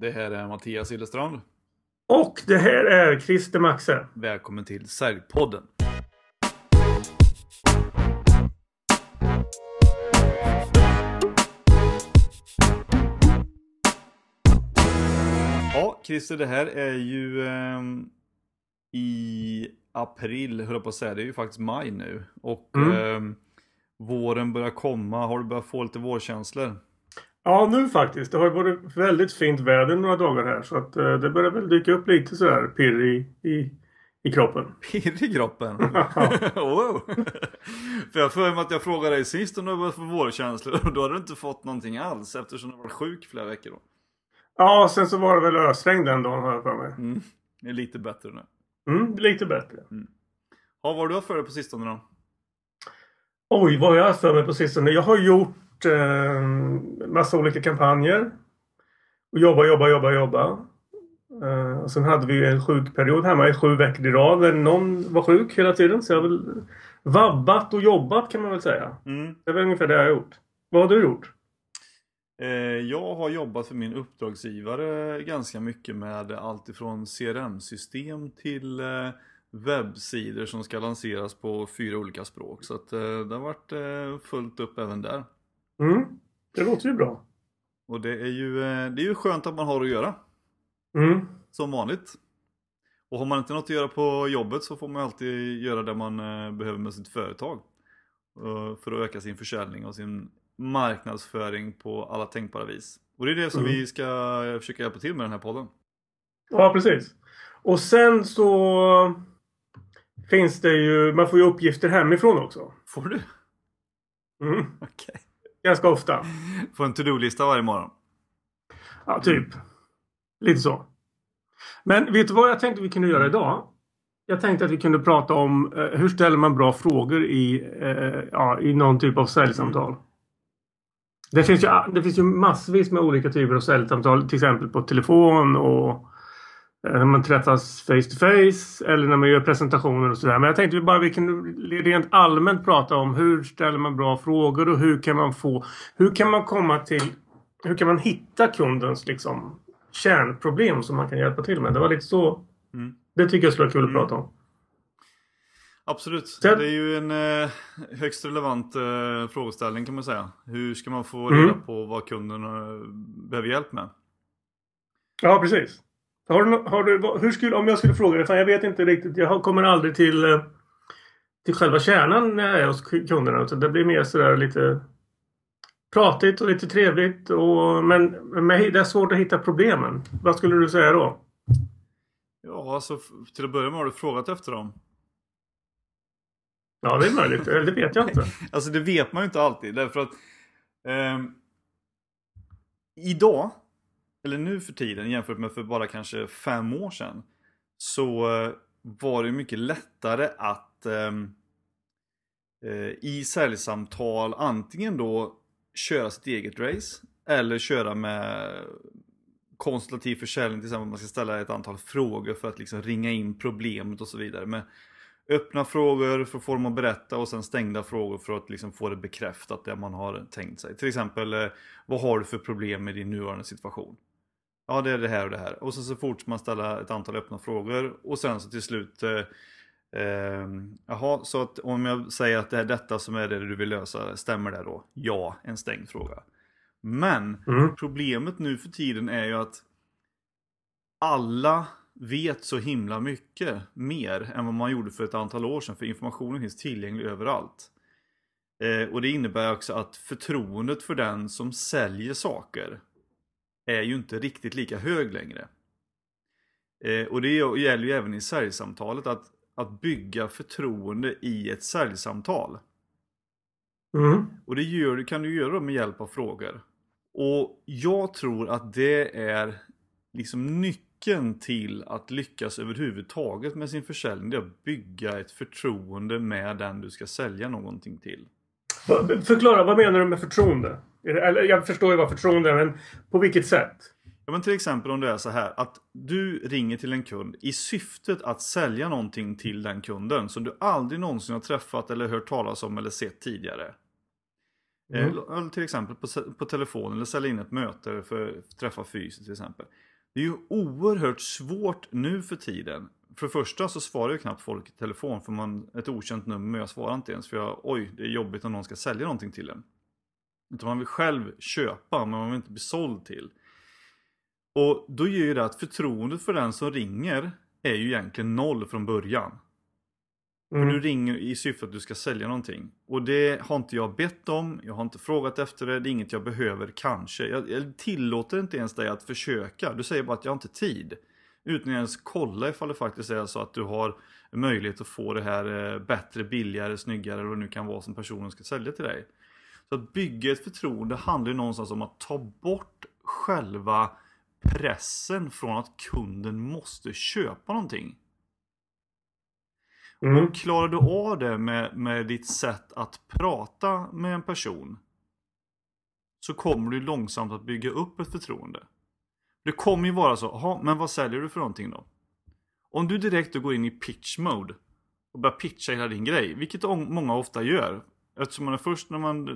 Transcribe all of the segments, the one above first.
Det här är Mattias Illestrand. Och det här är Christer Maxe. Välkommen till Säljpodden. Ja, Christer, det här är ju ehm, i april, höll jag på att säga. Det är ju faktiskt maj nu. Och Mm. ehm, våren börjar komma. Har du börjat få lite vårkänslor? Ja, nu faktiskt. Det har ju varit väldigt fint väder några dagar här. Så att eh, det börjar väl dyka upp lite sådär pirr i, i, i kroppen. Pirr i kroppen? wow. För jag för mig att jag frågade dig sist om du börjat få vårkänslor och då hade du inte fått någonting alls eftersom du var sjuk flera veckor då. Ja, sen så var det väl ösregn den dagen har jag för mig. Mm. Det är lite bättre nu. Mm, lite bättre. Ja, vad har du haft för dig på sistone då? Oj, vad har jag haft för mig på sistone? Jag har gjort eh, massa olika kampanjer. Och jobba, jobba, jobba, jobba. Eh, och sen hade vi en sjukperiod hemma i sju veckor i rad där någon var sjuk hela tiden. Så jag har väl vabbat och jobbat kan man väl säga. Mm. Det är väl ungefär det jag har gjort. Vad har du gjort? Eh, jag har jobbat för min uppdragsgivare ganska mycket med allt ifrån CRM-system till eh, webbsidor som ska lanseras på fyra olika språk. Så eh, det har varit fullt upp även där. Mm, det låter ju bra. Och det är ju, eh, det är ju skönt att man har att göra. Mm. Som vanligt. Och har man inte något att göra på jobbet så får man alltid göra det man eh, behöver med sitt företag. För att öka sin försäljning och sin marknadsföring på alla tänkbara vis. Och det är det som Mm. vi ska försöka hjälpa till med den här podden. Ja, precis. Och sen så finns det ju, man får ju uppgifter hemifrån också. Får du? Mm. Okej. Ganska ofta. Får en to-do-lista varje morgon. Ja, typ. Lite så. Men vet du vad jag tänkte vi kunde göra idag? Jag tänkte att vi kunde prata om eh, hur ställer man bra frågor i, eh, ja, i någon typ av säljsamtal. Det finns, ju, det finns ju massvis med olika typer av säljsamtal. Till exempel på telefon och när man träffas face to face eller när man gör presentationer och sådär. Men jag tänkte vi bara vi kan rent allmänt prata om hur ställer man bra frågor och hur kan man få... Hur kan man komma till... Hur kan man hitta kundens liksom kärnproblem som man kan hjälpa till med? Det var lite så... Mm. Det tycker jag skulle vara kul att Mm. prata om. Absolut. Sen- Det är ju en eh, högst relevant eh, frågeställning kan man säga. Hur ska man få Mm. reda på vad kunden eh, behöver hjälp med? Ja, precis. Har du, har du, hur skulle, om jag skulle fråga dig, fan jag vet inte riktigt. Jag kommer aldrig till, eh, till själva kärnan när jag är hos kunderna. Utan det blir mer sådär lite pratigt och lite trevligt. Och, men men det är svårt att hitta problemen. Vad skulle du säga då? Ja, alltså till att börja med har du frågat efter dem. Ja, det är möjligt. Eller Det vet jag inte. Alltså det vet man ju inte alltid därför att ehm, Idag eller nu för tiden jämfört med för bara kanske fem år sedan Så eh, var det mycket lättare att ehm, eh, I säljsamtal antingen då Köra sitt eget race Eller köra med Konsultativ försäljning till exempel man ska ställa ett antal frågor för att liksom ringa in problemet och så vidare med öppna frågor för att få dem att berätta och sen stängda frågor för att liksom få det bekräftat det man har tänkt sig. Till exempel, eh, vad har du för problem med din nuvarande situation? Ja, det är det här och det här. Och sen så fortsätter man ställa ett antal öppna frågor och sen så till slut eh, eh, Jaha, så att om jag säger att det är detta som är det du vill lösa, stämmer det då? Ja, en stängd fråga. Men Mm. Problemet nu för tiden är ju att alla vet så himla mycket mer än vad man gjorde för ett antal år sedan. För informationen finns tillgänglig överallt. Eh, och det innebär också att förtroendet för den som säljer saker är ju inte riktigt lika hög längre. Eh, och det gäller ju även i säljsamtalet att, att bygga förtroende i ett säljsamtal. Mm. Och det gör, kan du göra med hjälp av frågor. Och jag tror att det är liksom nyckeln till att lyckas överhuvudtaget med sin försäljning. Det är att bygga ett förtroende med den du ska sälja någonting till. Förklara, vad menar du med förtroende? Eller, jag förstår ju vad förtroende är, men på vilket sätt? Ja, men till exempel om det är så här att du ringer till en kund i syftet att sälja någonting till den kunden som du aldrig någonsin har träffat eller hört talas om eller sett tidigare. Mm. Eh, till exempel på, på telefon eller sälja in ett möte för att träffa fysiskt till exempel. Det är ju oerhört svårt nu för tiden. För det första så svarar ju knappt folk i telefon för man ett okänt nummer jag svarar inte ens för jag, oj det är jobbigt om någon ska sälja någonting till en. Utan man vill själv köpa men man vill inte bli såld till. Och då gör ju det att förtroendet för den som ringer är ju egentligen noll från början. Mm. För du ringer i syfte att du ska sälja någonting. Och det har inte jag bett om, jag har inte frågat efter det, det är inget jag behöver kanske. Jag, jag tillåter inte ens dig att försöka. Du säger bara att jag har inte tid. Utan att ens kolla ifall det faktiskt är så att du har möjlighet att få det här eh, bättre, billigare, snyggare eller vad det nu kan vara som personen ska sälja till dig. Så att bygga ett förtroende handlar ju någonstans om att ta bort själva pressen från att kunden måste köpa någonting. Mm. Och klarar du av det med, med ditt sätt att prata med en person så kommer du långsamt att bygga upp ett förtroende. Det kommer ju vara så, men vad säljer du för någonting då? Om du direkt går in i pitch mode och börjar pitcha hela din grej, vilket många ofta gör. Eftersom man är först när man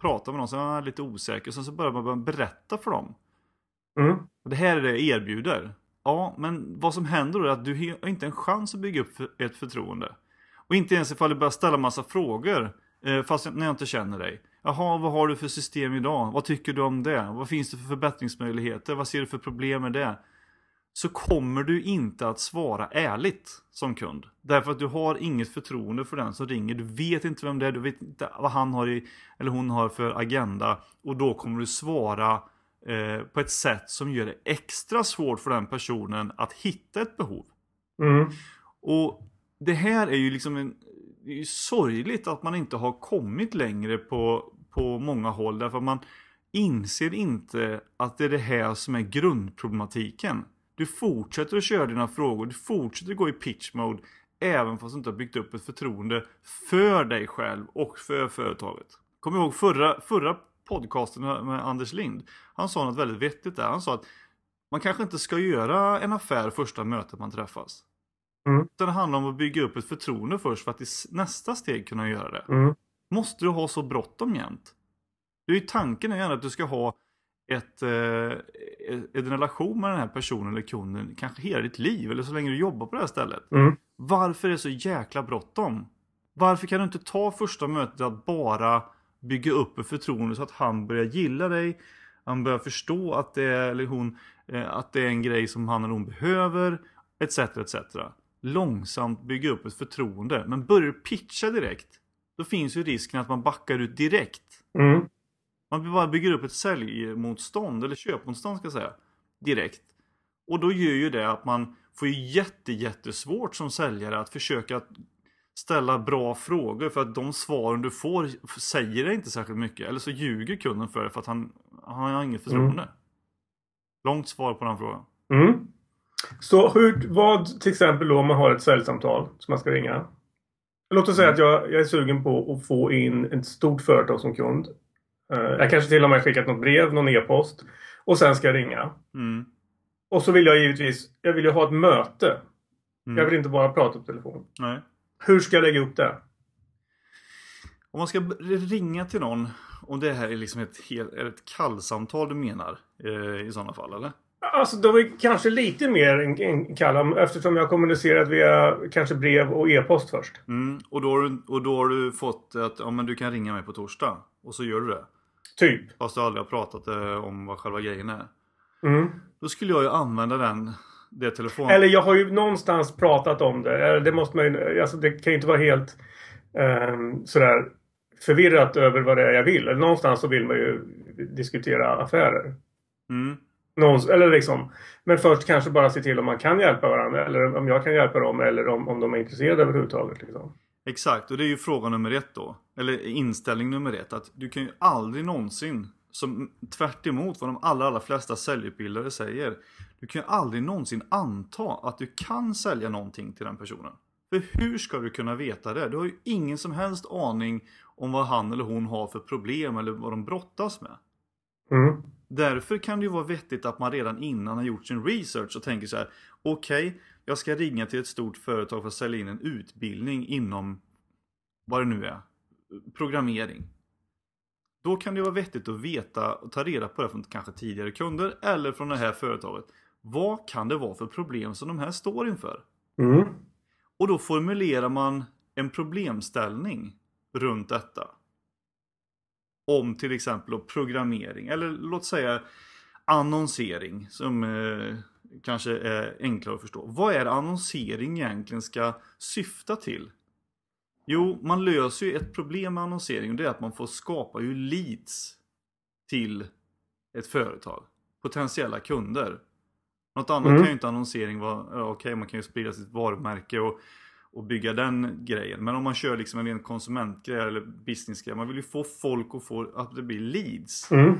pratar med någon så är man lite osäker, sen så börjar man berätta för dem. Mm. Det här är det jag erbjuder. Ja, men vad som händer då är att du har inte en chans att bygga upp ett förtroende. Och inte ens ifall du börjar ställa massa frågor, eh, fast när jag inte känner dig. Jaha, vad har du för system idag? Vad tycker du om det? Vad finns det för förbättringsmöjligheter? Vad ser du för problem med det? Så kommer du inte att svara ärligt som kund. Därför att du har inget förtroende för den som ringer. Du vet inte vem det är, du vet inte vad han har i, eller hon har för agenda. Och då kommer du svara eh, på ett sätt som gör det extra svårt för den personen att hitta ett behov. Mm. Och det här är ju liksom en, det är ju sorgligt att man inte har kommit längre på, på många håll. Därför att man inser inte att det är det här som är grundproblematiken. Du fortsätter att köra dina frågor, du fortsätter gå i pitch mode. Även fast du inte har byggt upp ett förtroende för dig själv och för företaget. Kommer ihåg förra, förra podcasten med Anders Lind. Han sa något väldigt vettigt där. Han sa att man kanske inte ska göra en affär första mötet man träffas. Mm. Utan det handlar om att bygga upp ett förtroende först för att i nästa steg kunna göra det. Mm. Måste du ha så bråttom jämt? Det är ju tanken är att du ska ha ett, eh, en relation med den här personen eller kunden kanske hela ditt liv eller så länge du jobbar på det här stället. Mm. Varför är det så jäkla bråttom? Varför kan du inte ta första mötet att bara bygga upp ett förtroende så att han börjar gilla dig. Han börjar förstå att det är, eller hon, eh, att det är en grej som han eller hon behöver. Etc. etc. Långsamt bygga upp ett förtroende. Men börjar du pitcha direkt. Då finns ju risken att man backar ut direkt. Mm. Man bara bygger upp ett säljmotstånd, eller köpmotstånd ska jag säga. Direkt. Och då gör ju det att man får ju jätte, jättesvårt som säljare att försöka ställa bra frågor för att de svaren du får säger det inte särskilt mycket. Eller så ljuger kunden för det för att han, han har inget förtroende. Mm. Långt svar på den frågan. Mm. Så hur, vad till exempel då om man har ett säljsamtal som man ska ringa. Låt oss säga att jag, jag är sugen på att få in ett stort företag som kund. Uh, jag kanske till och med skickat något brev, någon e-post. Och sen ska jag ringa. Mm. Och så vill jag givetvis, jag vill ju ha ett möte. Mm. Jag vill inte bara prata på telefon. Nej. Hur ska jag lägga upp det? Om man ska ringa till någon och det här är liksom ett, helt, är ett kallsamtal du menar eh, i sådana fall eller? Alltså de är kanske lite mer än kalla eftersom jag har kommunicerat via kanske brev och e-post först. Mm, och, då har du, och då har du fått att ja, men du kan ringa mig på torsdag. Och så gör du det. Typ. Fast du aldrig har pratat eh, om vad själva grejen är. Mm. Då skulle jag ju använda den det telefon... Eller jag har ju någonstans pratat om det. Det måste man ju, alltså det kan ju inte vara helt um, sådär förvirrat över vad det är jag vill. Någonstans så vill man ju diskutera affärer. Mm. Någons, eller liksom, men först kanske bara se till om man kan hjälpa varandra eller om jag kan hjälpa dem eller om, om de är intresserade överhuvudtaget. Liksom. Exakt, och det är ju fråga nummer ett då. Eller inställning nummer ett. Att du kan ju aldrig någonsin, som tvärt vad de allra, allra flesta säljutbildare säger. Du kan ju aldrig någonsin anta att du kan sälja någonting till den personen. För hur ska du kunna veta det? Du har ju ingen som helst aning om vad han eller hon har för problem eller vad de brottas med. Mm. Därför kan det ju vara vettigt att man redan innan har gjort sin research och tänker så här. Okej, okay, jag ska ringa till ett stort företag för att sälja in en utbildning inom vad det nu är. Programmering. Då kan det vara vettigt att veta och ta reda på det från kanske tidigare kunder eller från det här företaget. Vad kan det vara för problem som de här står inför? Mm. Och då formulerar man en problemställning runt detta. Om till exempel programmering eller låt säga annonsering som eh, kanske är enklare att förstå. Vad är annonsering egentligen ska syfta till? Jo, man löser ju ett problem med annonsering och det är att man får skapa ju leads till ett företag. Potentiella kunder. Något annat Mm. kan ju inte annonsering vara. Okej, man kan ju sprida sitt varumärke och, och bygga den grejen. Men om man kör liksom en ren konsumentgrej eller businessgrej. Man vill ju få folk att få att det blir leads. Mm.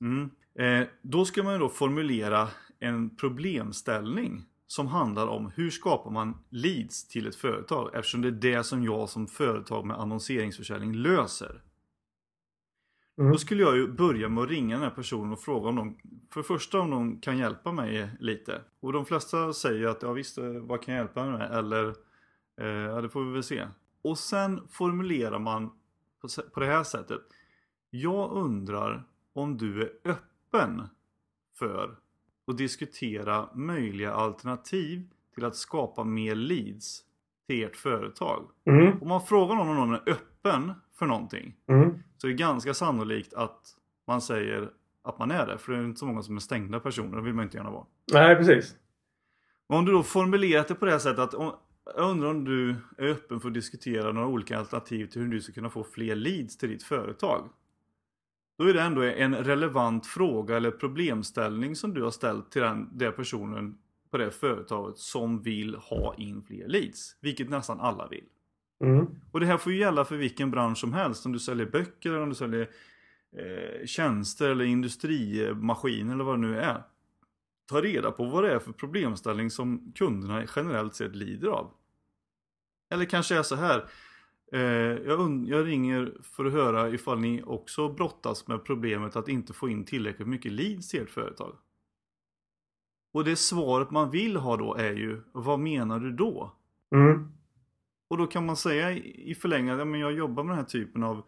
Mm. Eh, då ska man ju då formulera en problemställning som handlar om hur skapar man leads till ett företag eftersom det är det som jag som företag med annonseringsförsäljning löser. Mm. Då skulle jag ju börja med att ringa den här personen och fråga om de, för det första om de kan hjälpa mig lite. Och de flesta säger att ja visst, eh, vad kan jag hjälpa mig med? Eller ja det får vi väl se. Och sen formulerar man på, det här sättet. Jag undrar om du är öppen för att diskutera möjliga alternativ till att skapa mer leads till ert företag. Mm. Om man frågar någon om någon är öppen för någonting Mm. så är det ganska sannolikt att man säger att man är det. För det är inte så många som är stängda personer, det vill man inte gärna vara. Nej, precis. Men om du då formulerat det på det här sättet att om, jag undrar om du är öppen för att diskutera några olika alternativ till hur du ska kunna få fler leads till ditt företag. Då är det ändå en relevant fråga eller problemställning som du har ställt till den, den personen på det företaget som vill ha in fler leads. Vilket nästan alla vill. Mm. Och det här får ju gälla för vilken bransch som helst. Om du säljer böcker eller om du säljer eh, tjänster eller industrimaskiner eller vad det nu är. Ta reda på vad det är för problemställning som kunderna generellt sett lider av. Eller kanske är så här. Eh, jag, jag ringer för att höra ifall ni också brottas med problemet att inte få in tillräckligt mycket leads till ert företag. Och det svaret man vill ha då är ju, vad menar du då? Mm. Och då kan man säga i i förlängningen, ja, men jag jobbar med den här typen av,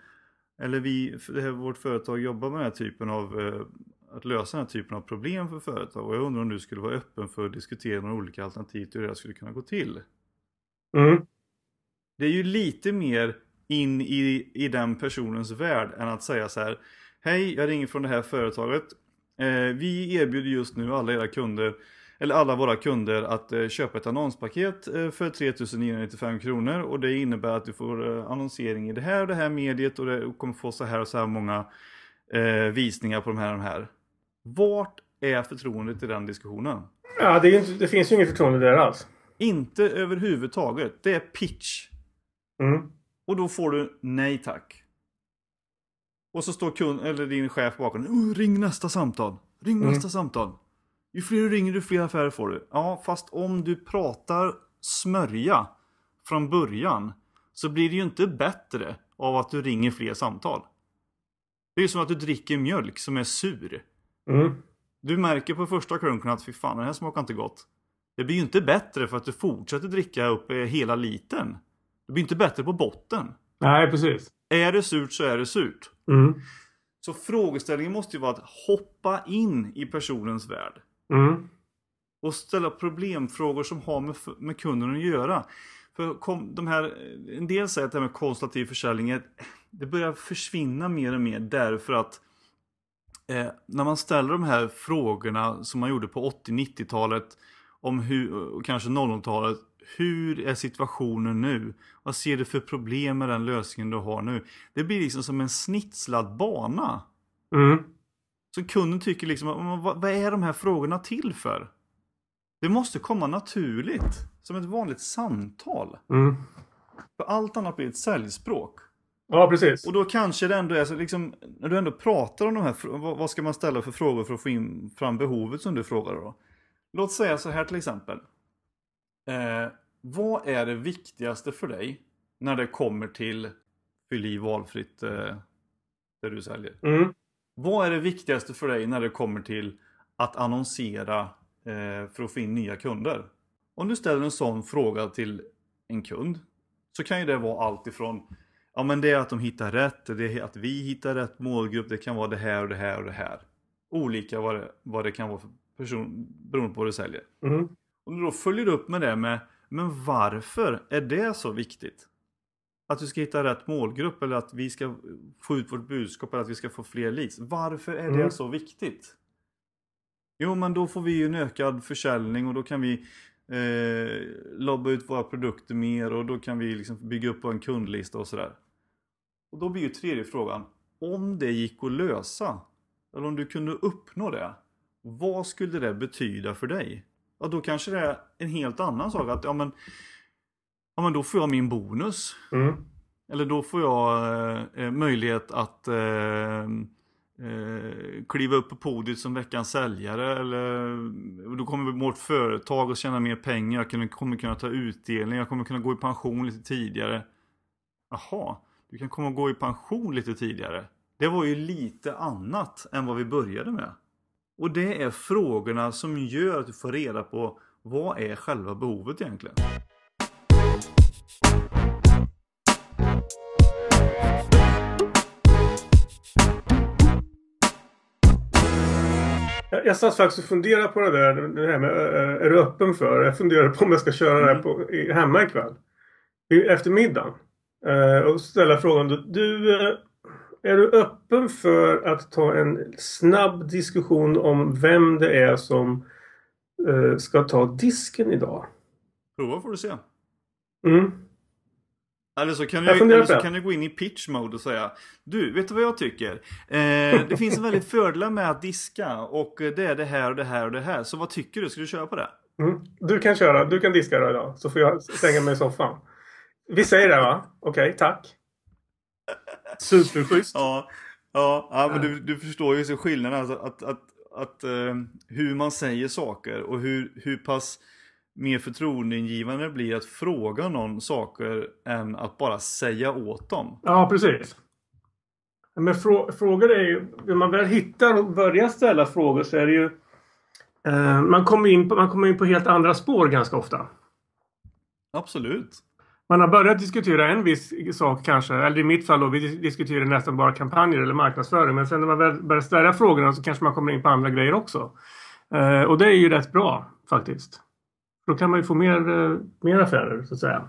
eller vi, det här, vårt företag jobbar med den här typen av, eh, att lösa den här typen av problem för företag. Och jag undrar om du skulle vara öppen för att diskutera några olika alternativ till hur det skulle kunna gå till. Mm. Det är ju lite mer in i, i den personens värld än att säga så här. Hej, jag ringer från det här företaget. Eh, vi erbjuder just nu alla era kunder, eller alla våra kunder att eh, köpa ett annonspaket eh, för 3995 kronor. Och det innebär att du får eh, annonsering i det här och det här mediet och det kommer få så här och så här många eh, visningar på de här och de här. Vart är förtroendet i den diskussionen? Ja, det, inte, det finns ju inget förtroende där alls. Inte överhuvudtaget. Det är pitch. Mm. Och då får du nej tack. Och så står kund, eller din chef bakom. Oh, ring nästa samtal. Ring Mm. nästa samtal. Ju fler du ringer, ju fler affärer får du. Ja, fast om du pratar smörja från början så blir det ju inte bättre av att du ringer fler samtal. Det är ju som att du dricker mjölk som är sur. Mm. Du märker på första klunken att fy fan, den här smakar inte gott. Det blir ju inte bättre för att du fortsätter dricka upp eh, hela liten. Det blir inte bättre på botten. Nej, precis. Är det surt så är det surt. Mm. Så frågeställningen måste ju vara att hoppa in i personens värld. Mm. Och ställa problemfrågor som har med, med kunden att göra. För kom, de här, en del säger att det här med konsultativ försäljning det börjar försvinna mer och mer därför att eh, när man ställer de här frågorna som man gjorde på 80-90-talet om hur, och kanske 00-talet. Hur är situationen nu? Vad ser du för problem med den lösningen du har nu? Det blir liksom som en snitslad bana. Mm. Så kunden tycker liksom, "Men vad, vad är de här frågorna till för? Det måste komma naturligt. Som ett vanligt samtal. Mm. För allt annat blir ett säljspråk. Ja, precis. Och då kanske det ändå är så liksom, när du ändå pratar om de här, vad ska man ställa för frågor för att få in fram behovet som du frågar då? Låt säga så här till exempel. Eh, vad är det viktigaste för dig när det kommer till fyll i valfritt eh, det du säljer? Mm. Vad är det viktigaste för dig när det kommer till att annonsera eh, för att få in nya kunder? Om du ställer en sån fråga till en kund så kan ju det vara allt ifrån Ja men det är att de hittar rätt, det är att vi hittar rätt målgrupp, det kan vara det här och det här och det här. Olika vad det, vad det kan vara för person beroende på vad du säljer. Mm. Och då följer du upp med det med, men varför är det så viktigt? Att du ska hitta rätt målgrupp eller att vi ska få ut vårt budskap eller att vi ska få fler leads. Varför är det Mm. så viktigt? Jo men då får vi ju en ökad försäljning och då kan vi eh, lobba ut våra produkter mer och då kan vi liksom bygga upp en kundlista och sådär. Och då blir ju tredje frågan, om det gick att lösa, eller om du kunde uppnå det, vad skulle det betyda för dig? Ja, då kanske det är en helt annan sak. Att, ja, men, ja, men då får jag min bonus. Mm. Eller då får jag eh, möjlighet att eh, eh, kliva upp på podiet som veckans säljare. Eller då kommer vårt företag att tjäna mer pengar. Jag kommer- kommer kunna ta utdelning. Jag kommer kunna gå i pension lite tidigare. Jaha, du kan komma och gå i pension lite tidigare. Det var ju lite annat än vad vi började med. Och det är frågorna som gör att du får reda på vad är själva behovet egentligen. Jag, satt faktiskt och funderade på det där. Det här med, eh, är du öppen för? Jag funderade på om jag ska köra det här på, hemma ikväll. Efter middagen. Eh, och ställa frågan. Du, eh, är du öppen för att ta en snabb diskussion om vem det är som eh, ska ta disken idag? Prova får du se. Mm. Eller så, kan Jag du, eller så kan du gå in i pitch mode och säga Du, vet du vad jag tycker? Eh, det finns en väldigt fördelar med att diska och det är det här och det här och det här. Så vad tycker du? Ska du köra på det? Mm. Du kan köra. Du kan diska då idag. Så får jag stänga mig i soffan. Vi säger det va? Okej, tack. Superschysst. Ja, ja, ja men du, du förstår ju så skillnaden. Alltså att, att, att eh, hur man säger saker och hur, hur pass mer förtroendeingivande det blir att fråga någon saker än att bara säga åt dem. Ja, precis. Men frå frågor är ju... När man väl hittar och börjar ställa frågor så är det ju... Eh, man, kommer in på, man kommer in på helt andra spår ganska ofta. Absolut. Man har börjat diskutera en viss sak kanske. Eller i mitt fall då, vi dis- diskuterar nästan bara kampanjer eller marknadsföring. Men sen när man väl börjar ställa frågorna så kanske man kommer in på andra grejer också. Eh, och det är ju rätt bra faktiskt. Då kan man ju få mer, eh, mer affärer så att säga.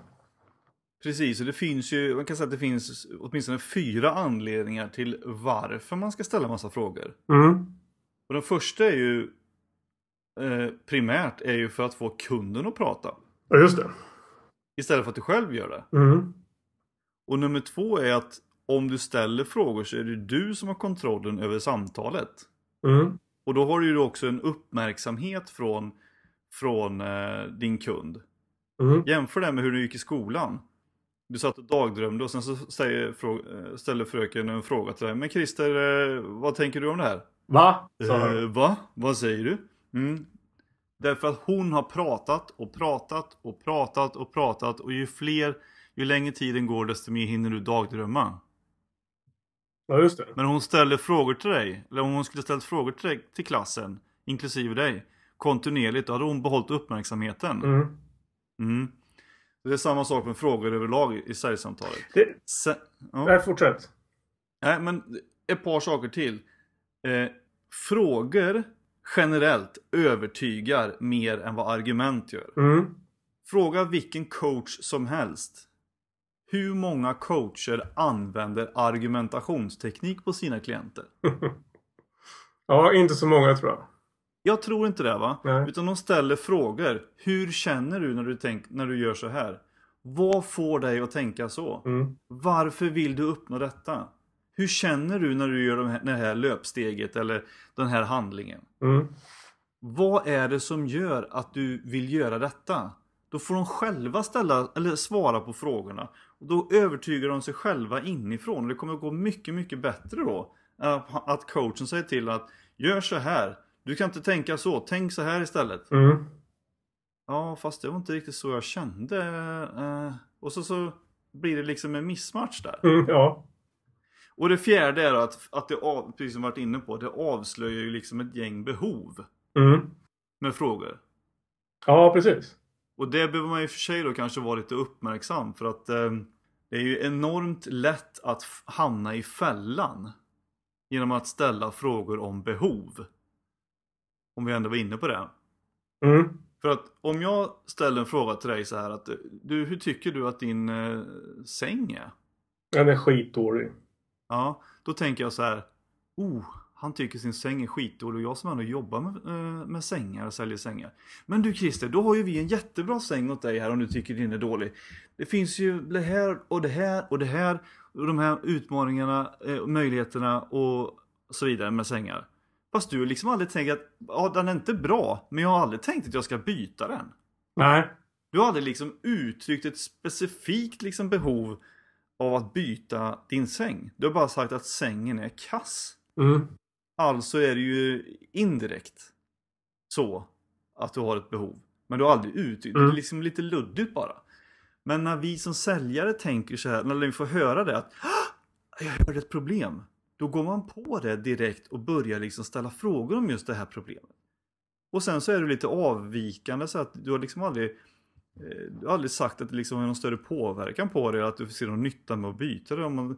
Precis, och det finns ju, man kan säga att det finns åtminstone fyra anledningar till varför man ska ställa massa frågor. Mm. Och den första är ju eh, primärt är ju för att få kunden att prata. Ja, just det. Istället för att du själv gör det. Mm. Och nummer två är att om du ställer frågor så är det du som har kontrollen över samtalet. Mm. Och då har du ju också en uppmärksamhet från, från eh, din kund. Mm. Jämför det med hur du gick i skolan. Du satt och dagdrömde och sen så säger, eh, ställer fröken en fråga till dig. Men Christer, eh, vad tänker du om det här? Va? Eh, va? Vad säger du? Mm. Därför att hon har pratat och pratat och pratat och pratat och ju fler, ju längre tiden går desto mer hinner du dagdrömma. Ja, just det. Men hon ställer frågor till dig, eller om hon skulle ställt frågor till, dig, till klassen, inklusive dig, kontinuerligt, då hade hon behållit uppmärksamheten. Mm. Mm. Det är samma sak med frågor överlag i säljsamtalet. Det, ja. nej, fortsätt. Nej, men ett par saker till. Eh, frågor generellt övertygar mer än vad argument gör. Mm. Fråga vilken coach som helst. Hur många coacher använder argumentationsteknik på sina klienter? Ja, inte så många tror jag. Jag tror inte det va? Nej. Utan de ställer frågor. Hur känner du när du, tänk, när du gör så här? Vad får dig att tänka så? Mm. Varför vill du uppnå detta? Hur känner du när du gör de här, det här löpsteget eller den här handlingen? Mm. Vad är det som gör att du vill göra detta? Då får de själva ställa eller svara på frågorna. Och då övertygar de sig själva inifrån. Och det kommer att gå mycket, mycket bättre då. Att coachen säger till att gör så här. Du kan inte tänka så, tänk så här istället. Mm. Ja, fast det var inte riktigt så jag kände. eh, Och så, så blir det liksom en missmatch där. Mm. Ja. Och det fjärde är att, att det, av, precis som vi varit inne på, det avslöjar ju liksom ett gäng behov Mm. med frågor. Ja, precis. Och det behöver man i och för sig då kanske vara lite uppmärksam för att eh, Det är ju enormt lätt att hamna i fällan. Genom att ställa frågor om behov. Om vi ändå var inne på det. Mm. För att om jag ställer en fråga till dig så här att du, hur tycker du att din eh, säng är? Den är skitdålig. Ja, då tänker jag så här. Oh, han tycker sin säng är skitdålig och jag som ändå jobbar med, eh, med sängar och säljer sängar. Men du Christer, då har ju vi en jättebra säng åt dig här om du tycker din är dålig. Det finns ju det här och det här och det här och de här utmaningarna eh, och möjligheterna och så vidare med sängar. Fast du har liksom aldrig tänkt att ja, den är inte bra, men jag har aldrig tänkt att jag ska byta den. Nej. Du har aldrig liksom uttryckt ett specifikt liksom behov av att byta din säng. Du har bara sagt att sängen är kass. Mm. Alltså är det ju indirekt så att du har ett behov. Men du har aldrig uttryckt det. Mm. är liksom lite luddigt bara. Men när vi som säljare tänker så här, när vi får höra det att "Ah, jag hörde ett problem. Då går man på det direkt och börjar liksom ställa frågor om just det här problemet. Och sen så är du lite avvikande så att du har liksom aldrig du har aldrig sagt att det liksom har någon större påverkan på dig att du ser någon nytta med att byta det om man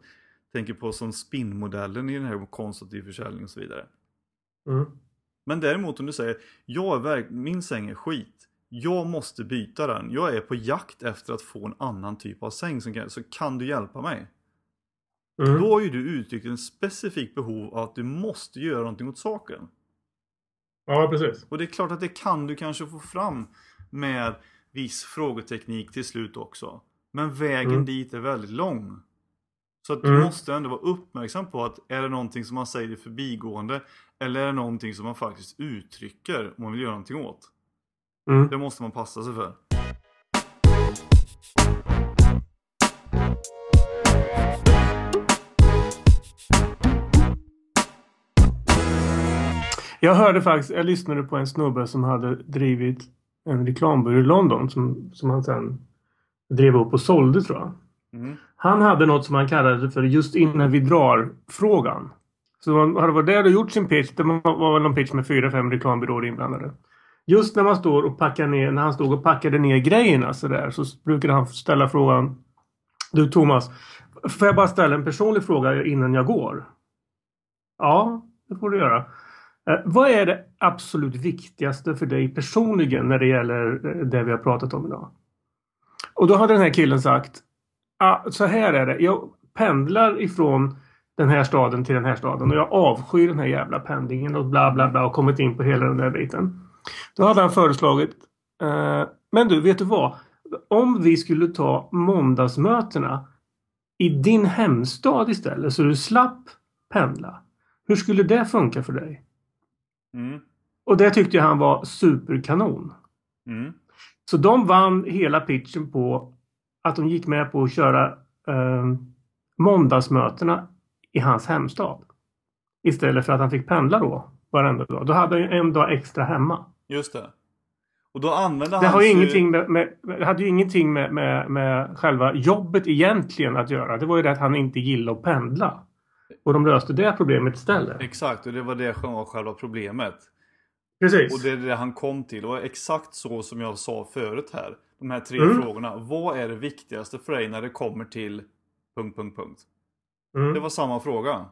tänker på som spinnmodellen i den här konstruktiv försäljning och så vidare. Mm. Men däremot om du säger jag är min säng är skit. Jag måste byta den. Jag är på jakt efter att få en annan typ av säng som kan, så kan du hjälpa mig? Mm. Då har ju du uttryckt en specifik behov av att du måste göra någonting åt saken. Ja, precis. Och det är klart att det kan du kanske få fram med viss frågeteknik till slut också. Men vägen Mm. dit är väldigt lång. Så att du Mm. måste ändå vara uppmärksam på att är det någonting som man säger i förbigående eller är det någonting som man faktiskt uttrycker om man vill göra någonting åt. Mm. Det måste man passa sig för. Jag hörde faktiskt, jag lyssnade på en snubbe som hade drivit en reklambyrå i London som, som han sen drev upp och sålde tror jag. Mm. Han hade något som han kallade för just innan vi drar frågan. Så han hade varit där och gjort sin pitch. Det var väl någon pitch med fyra, fem reklambyråer inblandade. Just när man står och packar ner, när han stod och packade ner grejerna så där så brukade han ställa frågan. Du Thomas, får jag bara ställa en personlig fråga innan jag går? Ja, det får du göra. Eh, vad är det absolut viktigaste för dig personligen när det gäller eh, det vi har pratat om idag? Och då hade den här killen sagt ah, så här är det. Jag pendlar ifrån den här staden till den här staden och jag avskyr den här jävla pendlingen och bla bla bla och kommit in på hela den där biten. Då hade han föreslagit eh, Men du, vet du vad? Om vi skulle ta måndagsmötena i din hemstad istället så du slapp pendla. Hur skulle det funka för dig? Mm. Och det tyckte han var superkanon. Mm. Så de vann hela pitchen på att de gick med på att köra eh, måndagsmötena i hans hemstad. Istället för att han fick pendla då varenda dag. Då hade han en dag extra hemma. Just det. Och då använder Det han har ju ingenting med, med, hade ju ingenting med, med, med själva jobbet egentligen att göra. Det var ju det att han inte gillade att pendla. Och de löste det problemet istället. Exakt, och det var det som var själva problemet. Precis. Och det är det han kom till. Och exakt så som jag sa förut här. De här tre Mm. frågorna. Vad är det viktigaste för dig när det kommer till... Punkt, punkt, punkt. Mm. Det var samma fråga.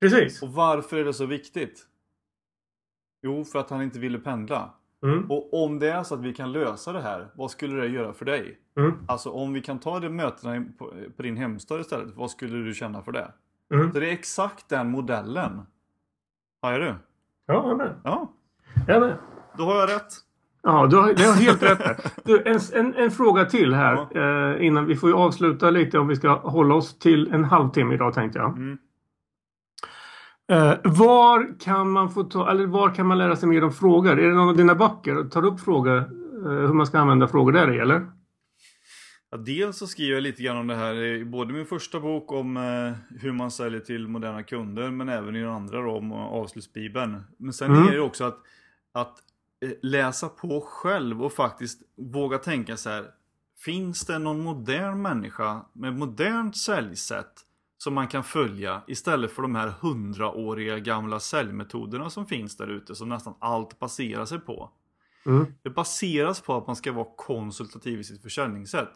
Precis. Och varför är det så viktigt? Jo, för att han inte ville pendla. Mm. Och om det är så att vi kan lösa det här, vad skulle det göra för dig? Mm. Alltså om vi kan ta de mötena på, på din hemstad istället, vad skulle du känna för det? Mm. Så det är exakt den modellen. Har du? Ja, jag med. Ja, Jag med. då har jag rätt. Ja, du har, du har helt rätt. Du, en, en, en fråga till här eh, innan vi får ju avsluta lite om vi ska hålla oss till en halvtimme idag tänkte jag. Mm. Eh, var kan man få ta, eller var kan man lära sig mer om frågor? Är det någon av dina böcker? Tar du upp frågor? Eh, hur man ska använda frågor där i eller? Ja, dels så skriver jag lite grann om det här i både min första bok om eh, hur man säljer till moderna kunder men även i den andra då, om avslutsbibeln. Men sen Mm. är det också att, att eh, läsa på själv och faktiskt våga tänka så här. Finns det någon modern människa med modernt säljsätt som man kan följa istället för de här hundraåriga gamla säljmetoderna som finns där ute som nästan allt baserar sig på. Mm. Det baseras på att man ska vara konsultativ i sitt försäljningssätt.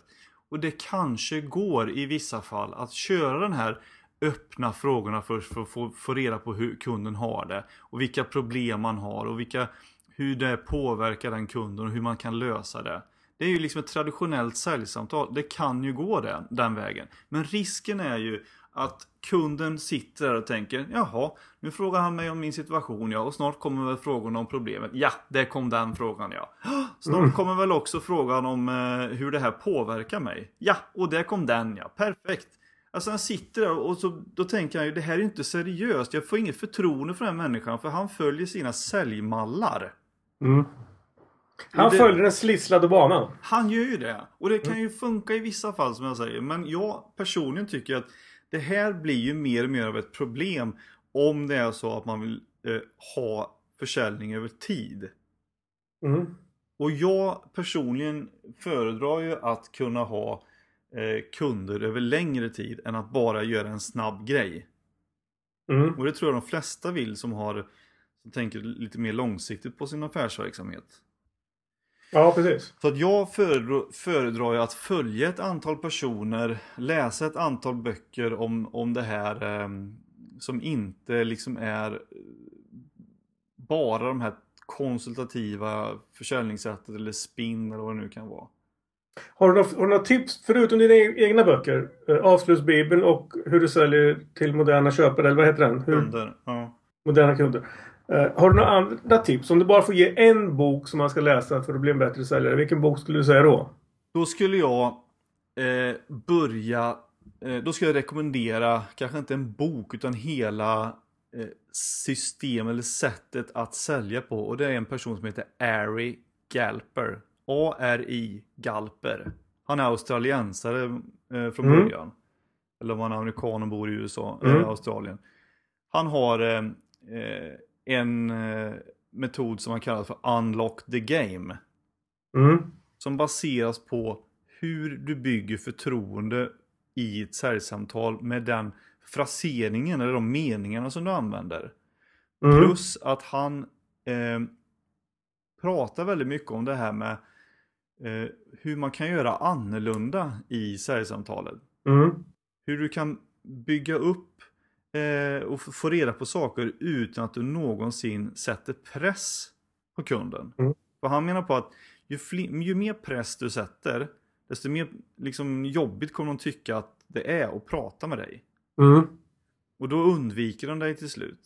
Och det kanske går i vissa fall att köra den här öppna frågorna först för att få, få reda på hur kunden har det. Och vilka problem man har och vilka, hur det påverkar den kunden och hur man kan lösa det. Det är ju liksom ett traditionellt säljsamtal. Det kan ju gå den, den vägen. Men risken är ju att kunden sitter där och tänker Jaha, nu frågar han mig om min situation ja och snart kommer väl frågan om problemet. Ja, det kom den frågan ja. Snart mm. kommer väl också frågan om eh, hur det här påverkar mig. Ja, och det kom den ja. Perfekt. Alltså han sitter där och så, då tänker han ju det här är inte seriöst. Jag får inget förtroende för den här människan för han följer sina säljmallar. Mm. Han det, följer den slisslade banan. Han gör ju det. Och det kan ju funka i vissa fall som jag säger. Men jag personligen tycker att det här blir ju mer och mer av ett problem om det är så att man vill eh, ha försäljning över tid. Mm. Och jag personligen föredrar ju att kunna ha eh, kunder över längre tid än att bara göra en snabb grej. Mm. Och det tror jag de flesta vill som har som tänker lite mer långsiktigt på sin affärsverksamhet. Ja, precis. Så att jag föredrar, föredrar att följa ett antal personer, läsa ett antal böcker om, om det här eh, som inte liksom är bara de här konsultativa försäljningssättet eller spinn eller vad det nu kan vara. Har du, några, har du några tips förutom dina e-, egna böcker? Eh, Avslutsbibeln och hur du säljer till moderna köpare eller vad heter den? Hur, kunder. Ja. Moderna kunder. Uh, har du några andra tips? Om du bara får ge en bok som man ska läsa för att bli en bättre säljare. Vilken bok skulle du säga då? Då skulle jag eh, börja... Eh, då skulle jag rekommendera, kanske inte en bok, utan hela eh, system eller sättet att sälja på. Och det är en person som heter Ari Galper. A-R-I Galper. Han är australiensare eh, från mm. början. Eller om han är amerikan och bor i USA, mm. eh, Australien. Han har eh, eh en eh, metod som man kallar för Unlock the Game. Mm. Som baseras på hur du bygger förtroende i ett säljsamtal med den fraseringen eller de meningarna som du använder. Mm. Plus att han eh, pratar väldigt mycket om det här med eh, hur man kan göra annorlunda i säljsamtalet. Mm. Hur du kan bygga upp eh, och få reda på saker utan att du någonsin sätter press på kunden. Mm. För han menar på att ju, ju, mer press du sätter, desto mer liksom, jobbigt kommer de tycka att det är att prata med dig. Mm. Och då undviker de dig till slut.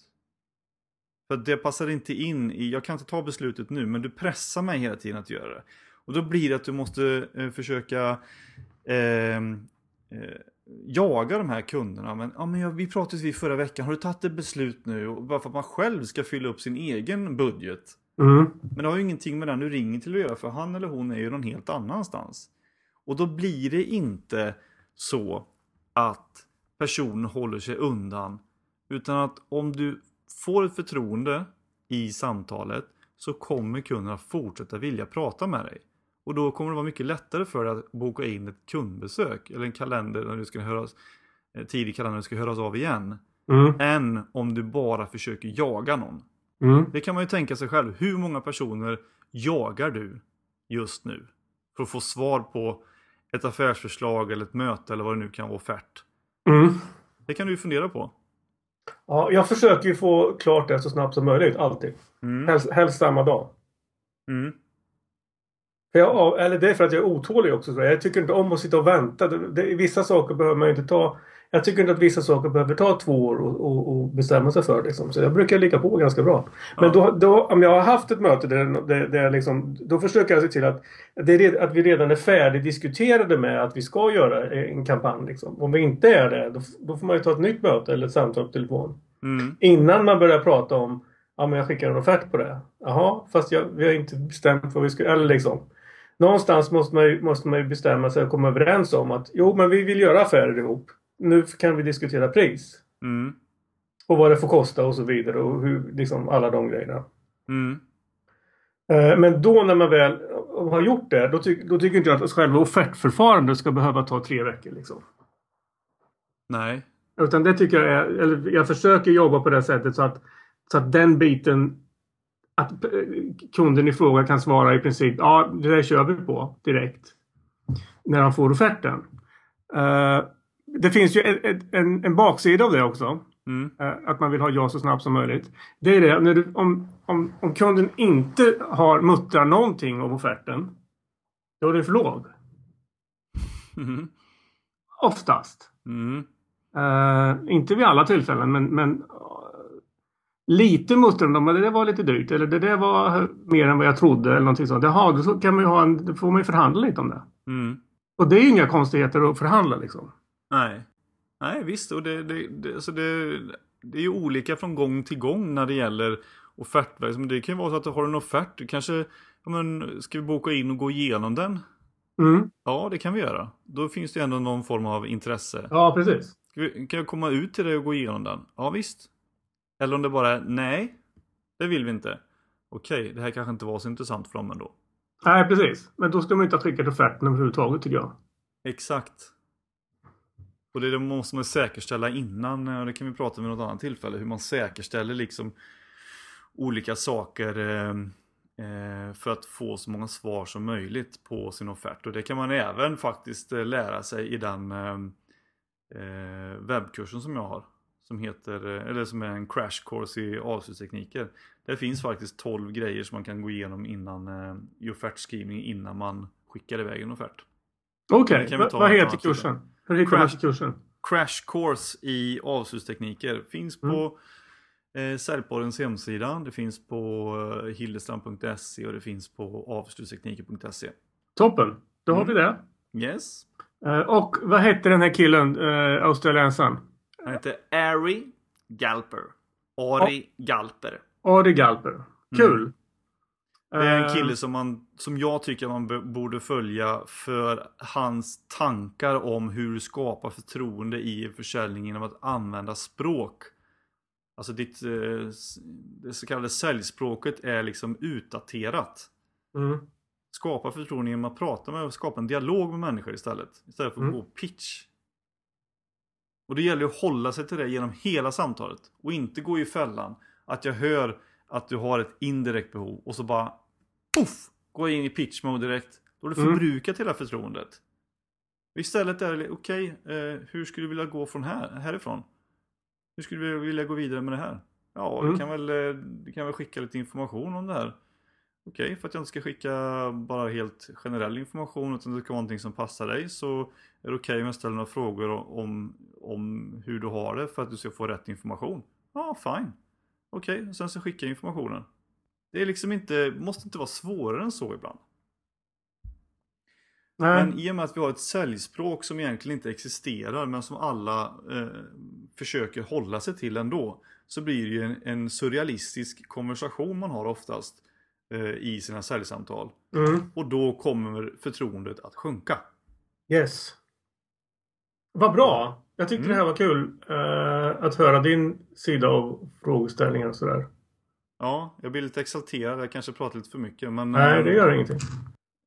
För det passar inte in i, jag kan inte ta beslutet nu, men du pressar mig hela tiden att göra det. Och då blir det att du måste eh, försöka eh, eh, jaga de här kunderna. Men, ja, men jag, vi pratade vid förra veckan, har du tagit ett beslut nu? Och bara för att man själv ska fylla upp sin egen budget. Mm. Men det har ju ingenting med den du ringer till att göra, för han eller hon är ju någon helt annanstans. Och då blir det inte så att personen håller sig undan. Utan att om du får ett förtroende i samtalet så kommer kunderna fortsätta vilja prata med dig. Och då kommer det vara mycket lättare för dig att boka in ett kundbesök eller en kalender när du ska höras, eh, tidig kalender när du ska höras av igen. Mm. Än om du bara försöker jaga någon. Mm. Det kan man ju tänka sig själv. Hur många personer jagar du just nu? För att få svar på ett affärsförslag eller ett möte eller vad det nu kan vara offert. Mm. Det kan du ju fundera på. Ja, jag försöker ju få klart det så snabbt som möjligt. Alltid. Mm. Helst, helst samma dag. Mm. För jag, eller det är för att jag är otålig också. Jag tycker inte om att sitta och vänta. Det, det, vissa saker behöver man inte ta. Jag tycker inte att vissa saker behöver ta två år och, och, och bestämma sig för. Liksom. Så jag brukar ligga på ganska bra. Men ja. då, då, om jag har haft ett möte där, där, där liksom, då försöker jag se till att, det, att vi redan är färdigdiskuterade med att vi ska göra en kampanj. Liksom. Om vi inte är det, då, då får man ju ta ett nytt möte eller ett samtal på telefon. Mm. Innan man börjar prata om Ja men jag skickar en offert på det. Jaha, fast jag, vi har inte bestämt vad vi ska... Eller liksom någonstans måste man, ju, måste man ju bestämma sig och komma överens om att jo, men vi vill göra affärer ihop. Nu kan vi diskutera pris. Mm. Och vad det får kosta och så vidare och hur, liksom alla de grejerna. Mm. Eh, men då när man väl har gjort det, då, ty då tycker inte jag att själva offertförfarandet ska behöva ta tre veckor. Liksom. Nej. Utan det tycker jag är, eller jag försöker jobba på det sättet så att, så att den biten att kunden i fråga kan svara i princip ja, det där kör vi på direkt. när han får offerten. Uh, det finns ju en, en, en baksida av det också. Mm. Uh, att man vill ha ja så snabbt som möjligt. Det är det, när du, om, om, om kunden inte har muttrar någonting om offerten. Då är det för låg. Mm. Oftast. Mm. Uh, inte vid alla tillfällen men, men lite muttrar de, men det där var lite dyrt eller det där var mer än vad jag trodde eller någonting sånt. Jaha, då kan man ha en, då får man ju förhandla lite om det. Mm. Och det är ju inga konstigheter att förhandla liksom. Nej. Nej visst, och det, det, det, alltså det, det är ju olika från gång till gång när det gäller offertverksamhet. Det kan ju vara så att du har en offert, du kanske, ja men ska vi boka in och gå igenom den? Mm. Ja, det kan vi göra. Då finns det ändå någon form av intresse. Ja, precis. Vi, kan jag komma ut till dig och gå igenom den? Ja, visst. Eller om det bara är nej, det vill vi inte. Okej, det här kanske inte var så intressant för dem ändå. Nej, precis. Men då ska man inte ha skickat offerten överhuvudtaget tycker jag. Exakt. Och det måste man säkerställa innan, och det kan vi prata om vid något annat tillfälle, hur man säkerställer liksom olika saker eh, eh, för att få så många svar som möjligt på sin offert. Och det kan man även faktiskt eh, lära sig i den eh, eh, webbkursen som jag har. Som heter, eh, eller som är en crash course i avslutstekniker. Det finns faktiskt 12 grejer som man kan gå igenom innan eh, i offertskrivning innan man skickar iväg en offert. Okej, okay. vad heter kursen? Hur hittar man kursen? Crash course i avslutstekniker finns på eh, Säljpoddens hemsida. Det finns på eh, hillestrand.se och det finns på avslutstekniker.se. Toppen, då har vi det. Yes. Eh, och vad hette den här killen, uh, australiensaren? Han heter Ari Galper. Ari Galper. Ari Galper. Kul! Det är en Eh, kille som, man, som jag tycker man borde följa för hans tankar om hur du skapar förtroende i försäljning genom att använda språk. Alltså ditt, eh, det så kallade säljspråket är liksom utdaterat. Mm. Skapa förtroende genom att prata med och skapa en dialog med människor istället. Istället för att Mm. gå pitch. Och det gäller ju att hålla sig till det genom hela samtalet. Och inte gå i fällan att jag hör att du har ett indirekt behov och så bara Puff! Gå in i pitch mode direkt. Då har du Mm. förbrukat hela förtroendet. Istället är det okej, eh, hur skulle du vilja gå från här, härifrån? Hur skulle du vilja gå vidare med det här? Ja, Mm. du, kan väl, eh, du kan väl skicka lite information om det här. Okej, för att jag inte ska skicka bara helt generell information utan det ska vara någonting som passar dig så är det okej om jag ställer några frågor om, om hur du har det för att du ska få rätt information. Ja, fine. Okej, sen så skickar jag informationen. Det är liksom inte, måste inte vara svårare än så ibland. Nej. Men i och med att vi har ett säljspråk som egentligen inte existerar men som alla eh, försöker hålla sig till ändå. Så blir det ju en, en surrealistisk konversation man har oftast i sina säljsamtal. Mm. Och då kommer förtroendet att sjunka. Yes. Vad bra! Jag tyckte Mm. det här var kul. eh, att höra din sida av frågeställningar och sådär. Ja, jag blir lite exalterad. Jag kanske pratar lite för mycket. Men Nej, eh, det gör ingenting.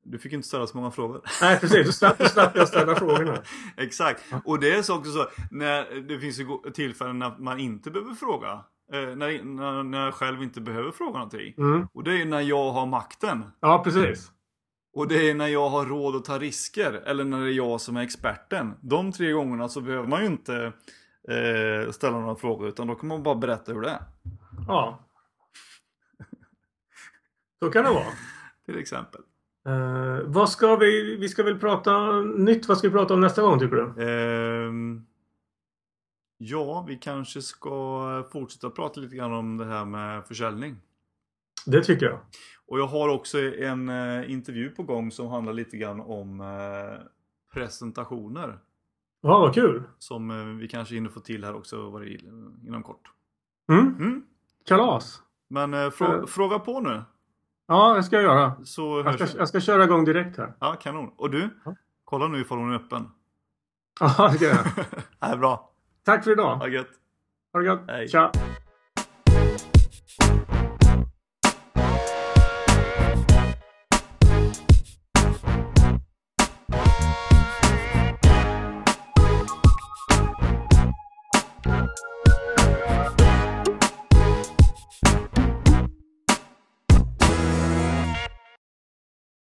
du fick inte ställa så många frågor. Nej, precis. Då slapp, jag ställa frågorna. Exakt. Och det är så också så. När det finns tillfällen när man inte behöver fråga. Eh, när, när, när jag själv inte behöver fråga någonting. Mm. Och det är när jag har makten. Ja, precis. Och det är när jag har råd att ta risker. Eller när det är jag som är experten. De tre gångerna så behöver man ju inte eh, ställa några frågor. Utan då kan man bara berätta hur det är. Ja. Så kan det vara. Till exempel. Eh, vad ska vi... Vi ska väl prata nytt. Vad ska vi prata om nästa gång tycker du? Ja, vi kanske ska fortsätta prata lite grann om det här med försäljning. Det tycker jag. Och jag har också en eh, intervju på gång som handlar lite grann om eh, presentationer. Ja, vad kul. Som eh, vi kanske hinner få till här också vad det är, inom kort. Mm. Mm. Kalas. Men eh, frå- Eh. fråga på nu. Ja, det ska jag göra. Så Jag ska, jag ska köra igång direkt här. Ja, kanon. Och du? Ja. Kolla nu ifall hon är öppen. Ja, det ska jag göra. Nej, bra. Tack för idag. Ha gött. Ha det gött. Hej. Tja.